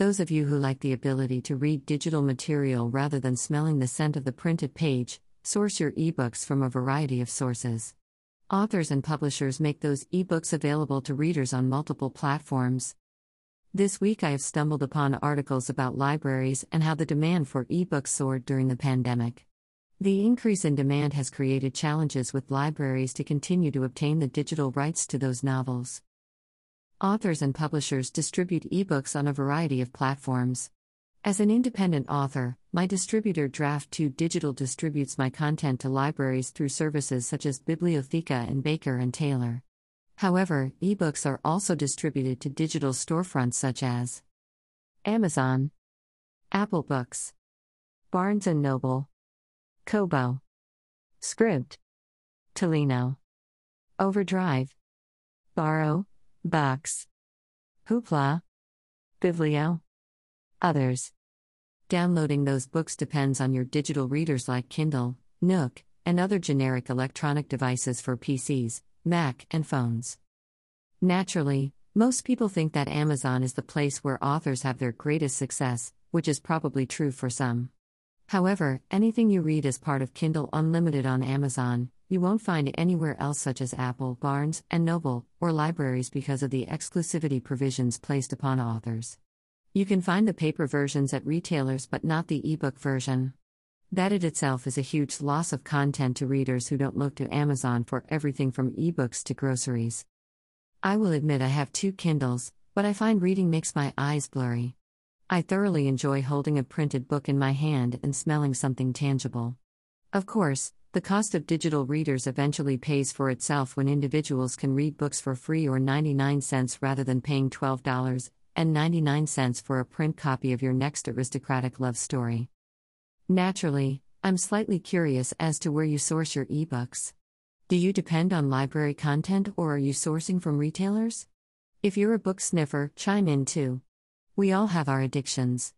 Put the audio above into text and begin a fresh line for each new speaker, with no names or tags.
Those of you who like the ability to read digital material rather than smelling the scent of the printed page, source your ebooks from a variety of sources. Authors and publishers make those ebooks available to readers on multiple platforms. This week I have stumbled upon articles about libraries and how the demand for ebooks soared during the pandemic. The increase in demand has created challenges with libraries to continue to obtain the digital rights to those novels. Authors and publishers distribute ebooks on a variety of platforms. As an independent author, my distributor Draft2 Digital distributes my content to libraries through services such as Bibliotheca and Baker and Taylor. However, ebooks are also distributed to digital storefronts such as Amazon, Apple Books, Barnes & Noble, Kobo, Scribd, Tolino, Overdrive, Borrow, Box. Hoopla. Biblio. Others. Downloading those books depends on your digital readers like Kindle, Nook, and other generic electronic devices for PCs, Mac, and phones. Naturally, most people think that Amazon is the place where authors have their greatest success, which is probably true for some. However, anything you read as part of Kindle Unlimited on Amazon, you won't find anywhere else such as Apple, Barnes and Noble, or libraries because of the exclusivity provisions placed upon authors. You can find the paper versions at retailers but not the ebook version. That it itself is a huge loss of content to readers who don't look to Amazon for everything from ebooks to groceries. I will admit I have two Kindles, but I find reading makes my eyes blurry. I thoroughly enjoy holding a printed book in my hand and smelling something tangible. Of course, the cost of digital readers eventually pays for itself when individuals can read books for free or 99 cents rather than paying $12.99 for a print copy of your next aristocratic love story. Naturally, I'm slightly curious as to where you source your ebooks. Do you depend on library content or are you sourcing from retailers? If you're a book sniffer, chime in too. We all have our addictions.